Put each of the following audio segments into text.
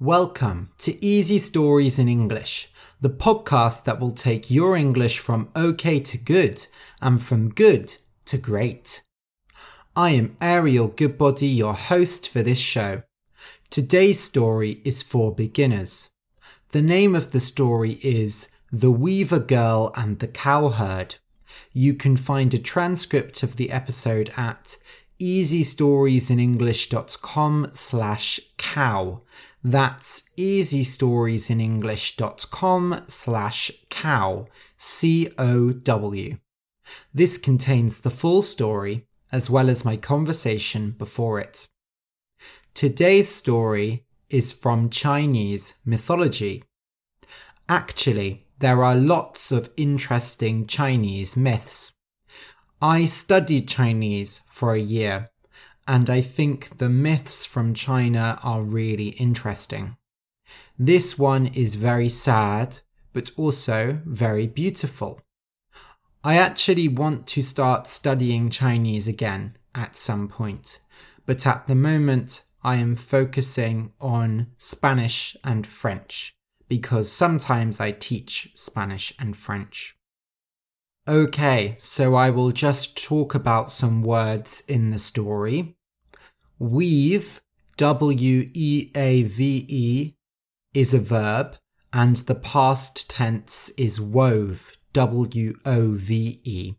Welcome to Easy Stories in English, the podcast that will take your English from okay to good and from good to great. I am Ariel Goodbody, your host for this show. Today's story is for beginners. The name of the story is The Weaver Girl and the Cowherd. You can find a transcript of the episode at easystoriesinenglish.com slash cow. That's easystoriesinenglish.com slash cow, C-O-W. This contains the full story as well as my conversation before it. Today's story is from Chinese mythology. Actually, there are lots of interesting Chinese myths. I studied Chinese for a year, and I think the myths from China are really interesting. This one is very sad, but also very beautiful. I actually want to start studying Chinese again at some point, but at the moment I am focusing on Spanish and French because sometimes I teach Spanish and French. Okay, so I will just talk about some words in the story. Weave, W E A V E, is a verb, and the past tense is wove, W O V E.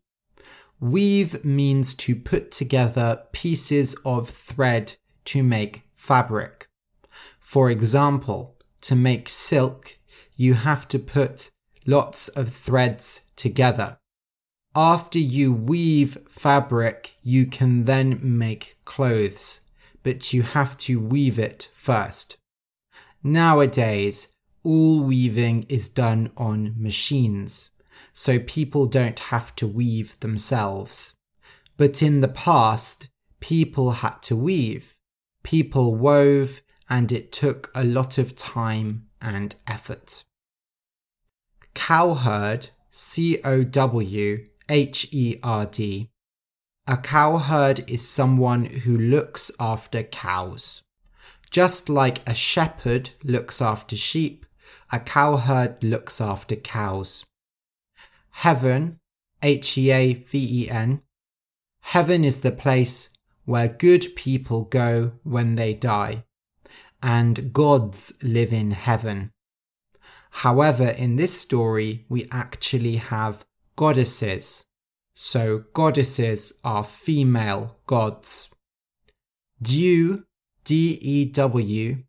Weave means to put together pieces of thread to make fabric. For example, to make silk, you have to put lots of threads together. After you weave fabric, you can then make clothes, but you have to weave it first. Nowadays, all weaving is done on machines so people don't have to weave themselves. But in the past, people had to weave. People wove, and it took a lot of time and effort. Cowherd, C O W H E R D. A cowherd is someone who looks after cows. Just like a shepherd looks after sheep, a cowherd looks after cows. Heaven, H E A V E N. Heaven is the place where good people go when they die, and gods live in heaven. However, in this story, we actually have goddesses. So, goddesses are female gods. Dew, D E W,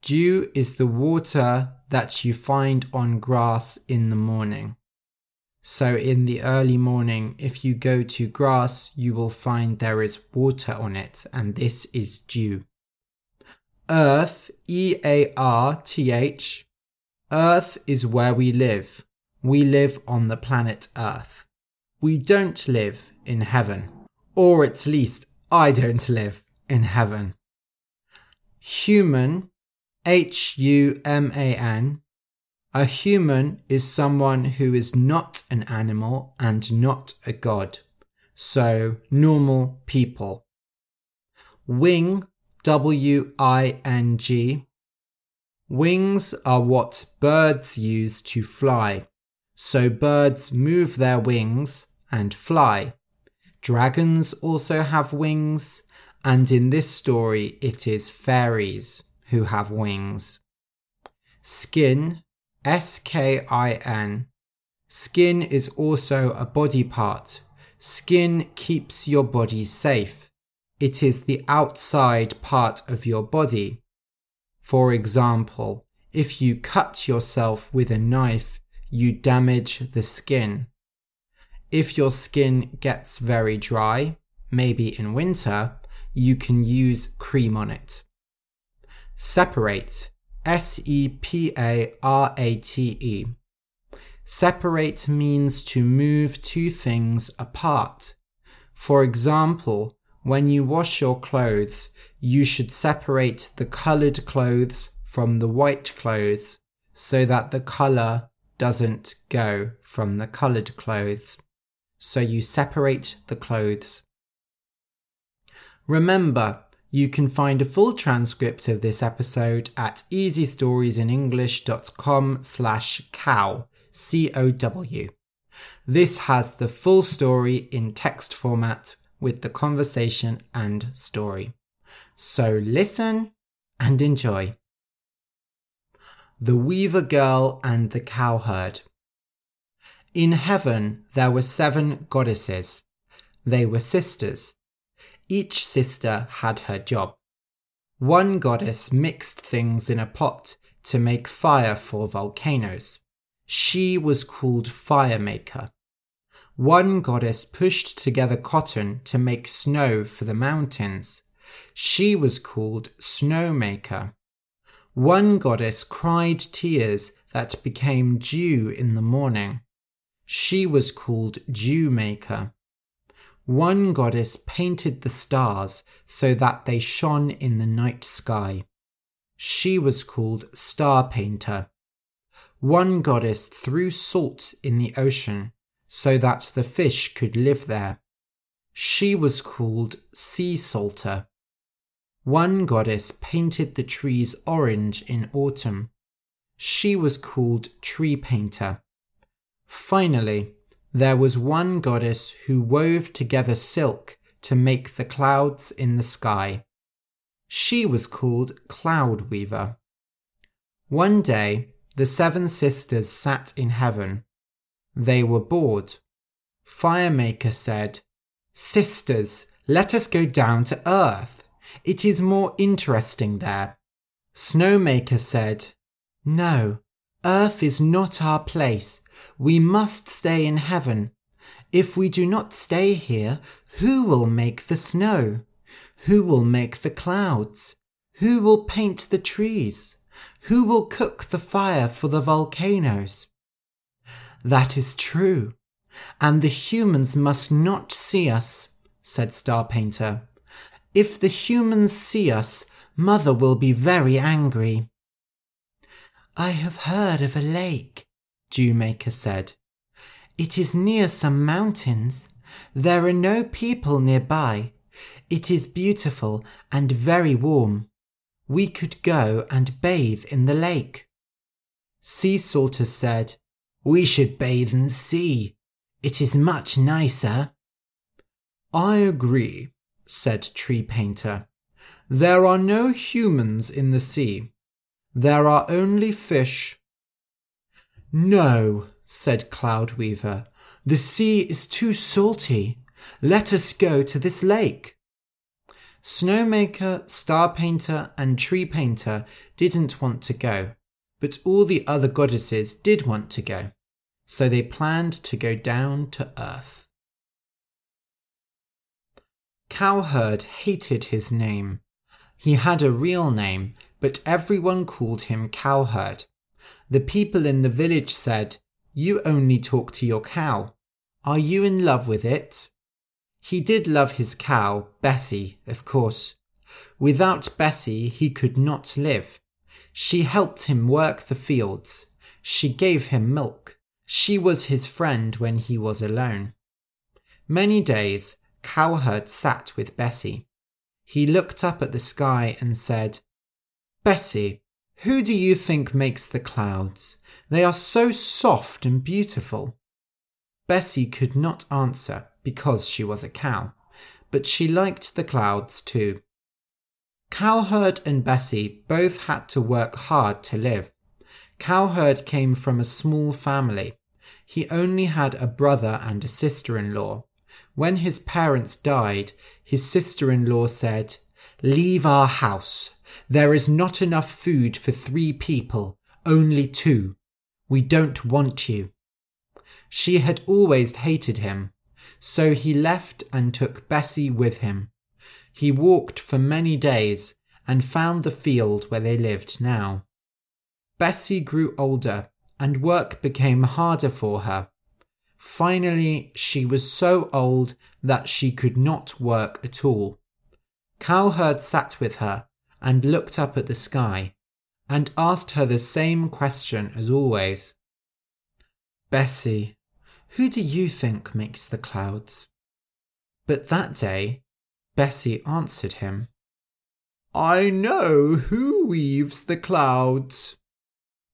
dew is the water that you find on grass in the morning. So, in the early morning, if you go to grass, you will find there is water on it, and this is dew. Earth, E A R T H. Earth is where we live. We live on the planet Earth. We don't live in heaven. Or at least, I don't live in heaven. Human, H U M A N, a human is someone who is not an animal and not a god. So, normal people. Wing, W I N G. Wings are what birds use to fly. So, birds move their wings and fly. Dragons also have wings, and in this story, it is fairies who have wings. Skin, S K I N. Skin is also a body part. Skin keeps your body safe. It is the outside part of your body. For example, if you cut yourself with a knife, you damage the skin. If your skin gets very dry, maybe in winter, you can use cream on it. Separate. S E P A R A T E. Separate means to move two things apart. For example, when you wash your clothes, you should separate the colored clothes from the white clothes so that the color doesn't go from the colored clothes. So you separate the clothes. Remember, you can find a full transcript of this episode at easystoriesinenglish.com slash cow, C-O-W. This has the full story in text format with the conversation and story. So listen and enjoy. The Weaver Girl and the Cowherd. In heaven there were seven goddesses. They were sisters each sister had her job. One goddess mixed things in a pot to make fire for volcanoes. She was called Fire Maker. One goddess pushed together cotton to make snow for the mountains. She was called Snowmaker. One goddess cried tears that became dew in the morning. She was called Dewmaker. One goddess painted the stars so that they shone in the night sky. She was called Star Painter. One goddess threw salt in the ocean so that the fish could live there. She was called Sea Salter. One goddess painted the trees orange in autumn. She was called Tree Painter. Finally, there was one goddess who wove together silk to make the clouds in the sky. She was called Cloud Weaver. One day, the seven sisters sat in heaven. They were bored. Firemaker said, Sisters, let us go down to earth. It is more interesting there. Snowmaker said, No, earth is not our place. We must stay in heaven. If we do not stay here, who will make the snow? Who will make the clouds? Who will paint the trees? Who will cook the fire for the volcanoes? That is true. And the humans must not see us, said Star Painter. If the humans see us, Mother will be very angry. I have heard of a lake, Dewmaker said. It is near some mountains. There are no people nearby. It is beautiful and very warm. We could go and bathe in the lake. Sea Salter said, We should bathe in the sea. It is much nicer. I agree, said Tree Painter. There are no humans in the sea. There are only fish no, said Cloud Weaver. the sea is too salty. Let us go to this lake. Snowmaker, Star Painter, and Tree Painter didn't want to go, but all the other goddesses did want to go, so they planned to go down to earth. Cowherd hated his name. He had a real name, but everyone called him Cowherd the people in the village said, You only talk to your cow. Are you in love with it? He did love his cow, Bessie, of course. Without Bessie, he could not live. She helped him work the fields. She gave him milk. She was his friend when he was alone. Many days, Cowherd sat with Bessie. He looked up at the sky and said, Bessie, who do you think makes the clouds? They are so soft and beautiful. Bessie could not answer because she was a cow, but she liked the clouds too. Cowherd and Bessie both had to work hard to live. Cowherd came from a small family. He only had a brother and a sister in law. When his parents died, his sister in law said, Leave our house. There is not enough food for three people, only two. We don't want you. She had always hated him, so he left and took Bessie with him. He walked for many days and found the field where they lived now. Bessie grew older and work became harder for her. Finally, she was so old that she could not work at all. Cowherd sat with her and looked up at the sky and asked her the same question as always. Bessie, who do you think makes the clouds? But that day, Bessie answered him, I know who weaves the clouds.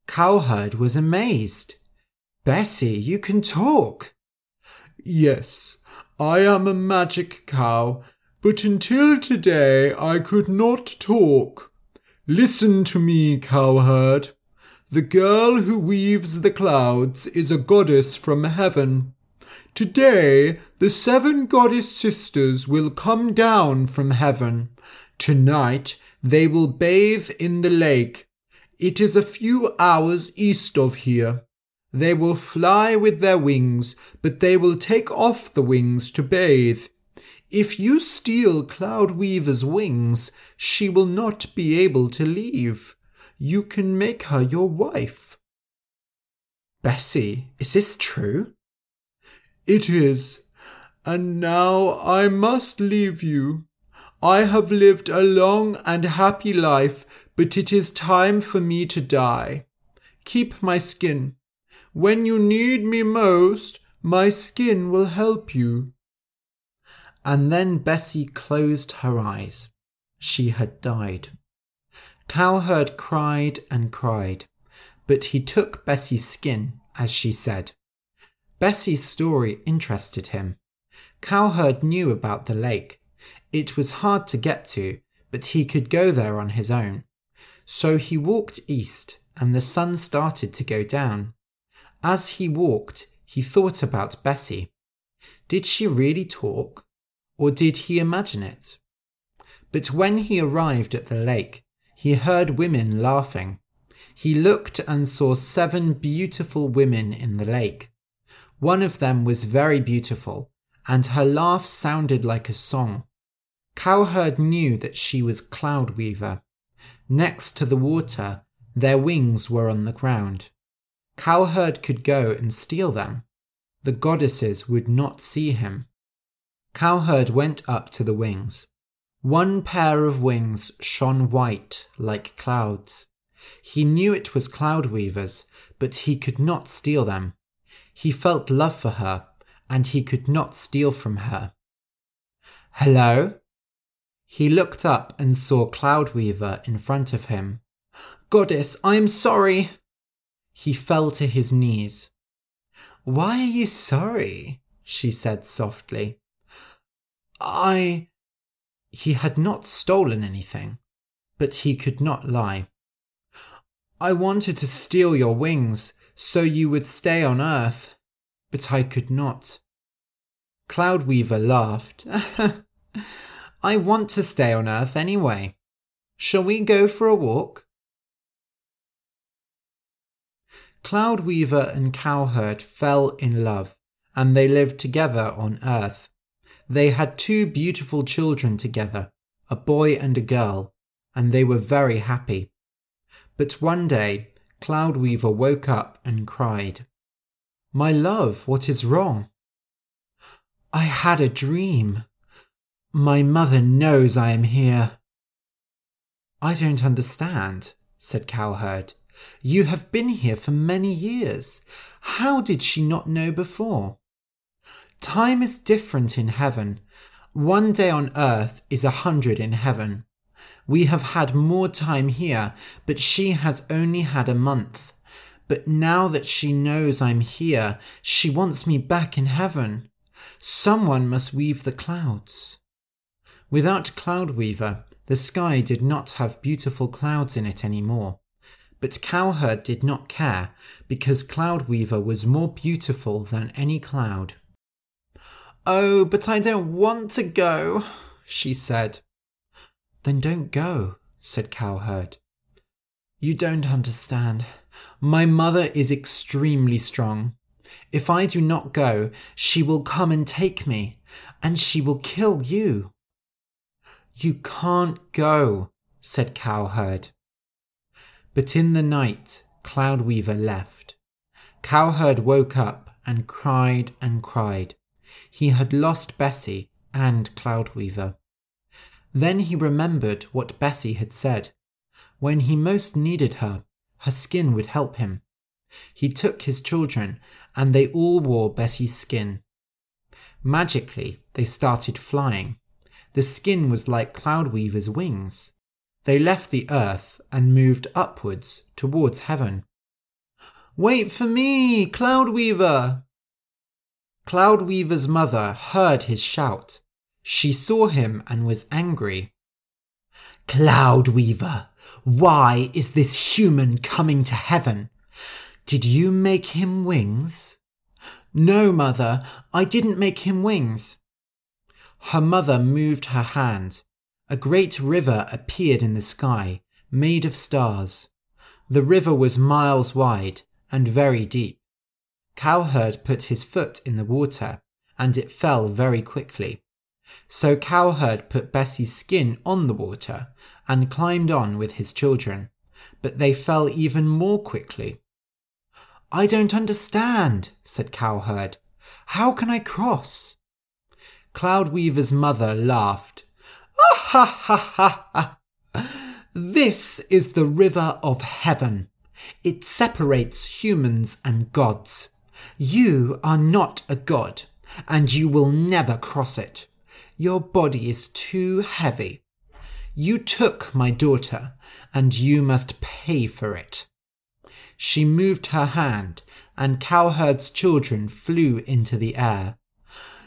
Cowherd was amazed. Bessie, you can talk. Yes, I am a magic cow, but until today I could not talk. Listen to me, cowherd. The girl who weaves the clouds is a goddess from heaven. Today the seven goddess sisters will come down from heaven. Tonight they will bathe in the lake. It is a few hours east of here. They will fly with their wings, but they will take off the wings to bathe. If you steal Cloud Weaver's wings, she will not be able to leave. You can make her your wife. Bessie, is this true? It is. And now I must leave you. I have lived a long and happy life, but it is time for me to die. Keep my skin. When you need me most, my skin will help you. And then Bessie closed her eyes. She had died. Cowherd cried and cried, but he took Bessie's skin, as she said. Bessie's story interested him. Cowherd knew about the lake, it was hard to get to, but he could go there on his own. So he walked east, and the sun started to go down. As he walked, he thought about Bessie. Did she really talk, or did he imagine it? But when he arrived at the lake, he heard women laughing. He looked and saw seven beautiful women in the lake. One of them was very beautiful, and her laugh sounded like a song. Cowherd knew that she was Cloud Weaver. Next to the water, their wings were on the ground. Cowherd could go and steal them. The goddesses would not see him. Cowherd went up to the wings. One pair of wings shone white like clouds. He knew it was Cloudweaver's, but he could not steal them. He felt love for her, and he could not steal from her. Hello? He looked up and saw Cloudweaver in front of him. Goddess, I am sorry. He fell to his knees. Why are you sorry? she said softly. I. He had not stolen anything, but he could not lie. I wanted to steal your wings so you would stay on earth, but I could not. Cloudweaver laughed. I want to stay on Earth anyway. Shall we go for a walk? Cloudweaver and Cowherd fell in love, and they lived together on Earth. They had two beautiful children together, a boy and a girl, and they were very happy. But one day, Cloudweaver woke up and cried, My love, what is wrong? I had a dream, my mother knows I am here. I don't understand, said Cowherd. You have been here for many years. How did she not know before? Time is different in heaven. One day on earth is a hundred in heaven. We have had more time here, but she has only had a month. But now that she knows I'm here, she wants me back in heaven. Someone must weave the clouds. Without Cloud Weaver, the sky did not have beautiful clouds in it any more. But Cowherd did not care because Cloudweaver was more beautiful than any cloud. Oh, but I don't want to go, she said. Then don't go, said Cowherd. You don't understand. My mother is extremely strong. If I do not go, she will come and take me, and she will kill you. You can't go, said Cowherd. But in the night, Cloudweaver left. Cowherd woke up and cried and cried. He had lost Bessie and Cloudweaver. Then he remembered what Bessie had said. When he most needed her, her skin would help him. He took his children, and they all wore Bessie's skin. Magically, they started flying. The skin was like Cloudweaver's wings. They left the earth and moved upwards towards heaven. Wait for me, Cloudweaver! Cloudweaver's mother heard his shout. She saw him and was angry. Cloudweaver, why is this human coming to heaven? Did you make him wings? No, mother, I didn't make him wings. Her mother moved her hand. A great river appeared in the sky, made of stars. The river was miles wide and very deep. Cowherd put his foot in the water, and it fell very quickly. So Cowherd put Bessie's skin on the water and climbed on with his children, but they fell even more quickly. I don't understand, said Cowherd. How can I cross? Cloudweaver's mother laughed. Ha ha ha ha! This is the river of heaven. It separates humans and gods. You are not a god, and you will never cross it. Your body is too heavy. You took my daughter, and you must pay for it. She moved her hand, and Cowherd's children flew into the air.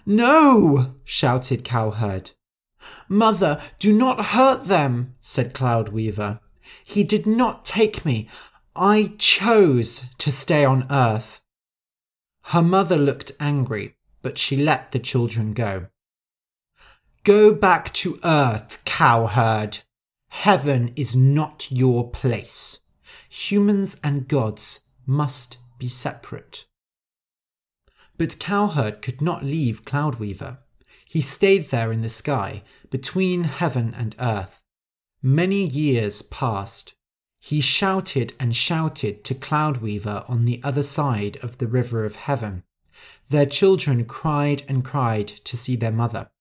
No! shouted Cowherd. Mother, do not hurt them, said Cloudweaver. He did not take me. I chose to stay on earth. Her mother looked angry, but she let the children go. Go back to earth, cowherd. Heaven is not your place. Humans and gods must be separate. But Cowherd could not leave Cloudweaver. He stayed there in the sky, between heaven and earth. Many years passed. He shouted and shouted to Cloudweaver on the other side of the river of heaven. Their children cried and cried to see their mother.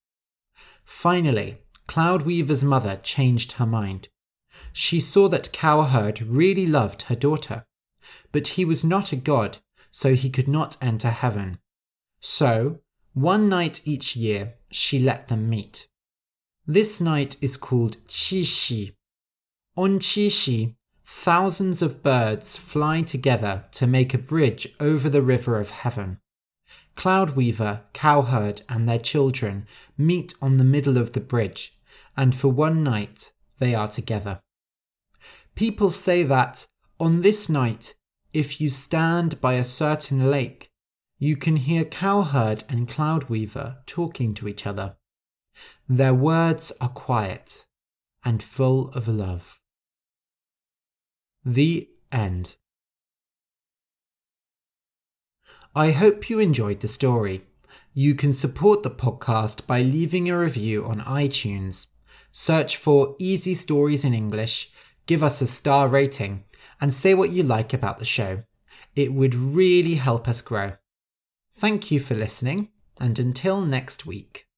Finally, Cloudweaver's mother changed her mind. She saw that Cowherd really loved her daughter, but he was not a god, so he could not enter heaven. So, one night each year, she let them meet. This night is called Qixi. On Qixi, thousands of birds fly together to make a bridge over the river of heaven. Cloudweaver, Cowherd, and their children meet on the middle of the bridge, and for one night they are together. People say that on this night, if you stand by a certain lake, you can hear Cowherd and Cloudweaver talking to each other. Their words are quiet and full of love. The end. I hope you enjoyed the story. You can support the podcast by leaving a review on iTunes. Search for Easy Stories in English, give us a star rating, and say what you like about the show. It would really help us grow. Thank you for listening, and until next week.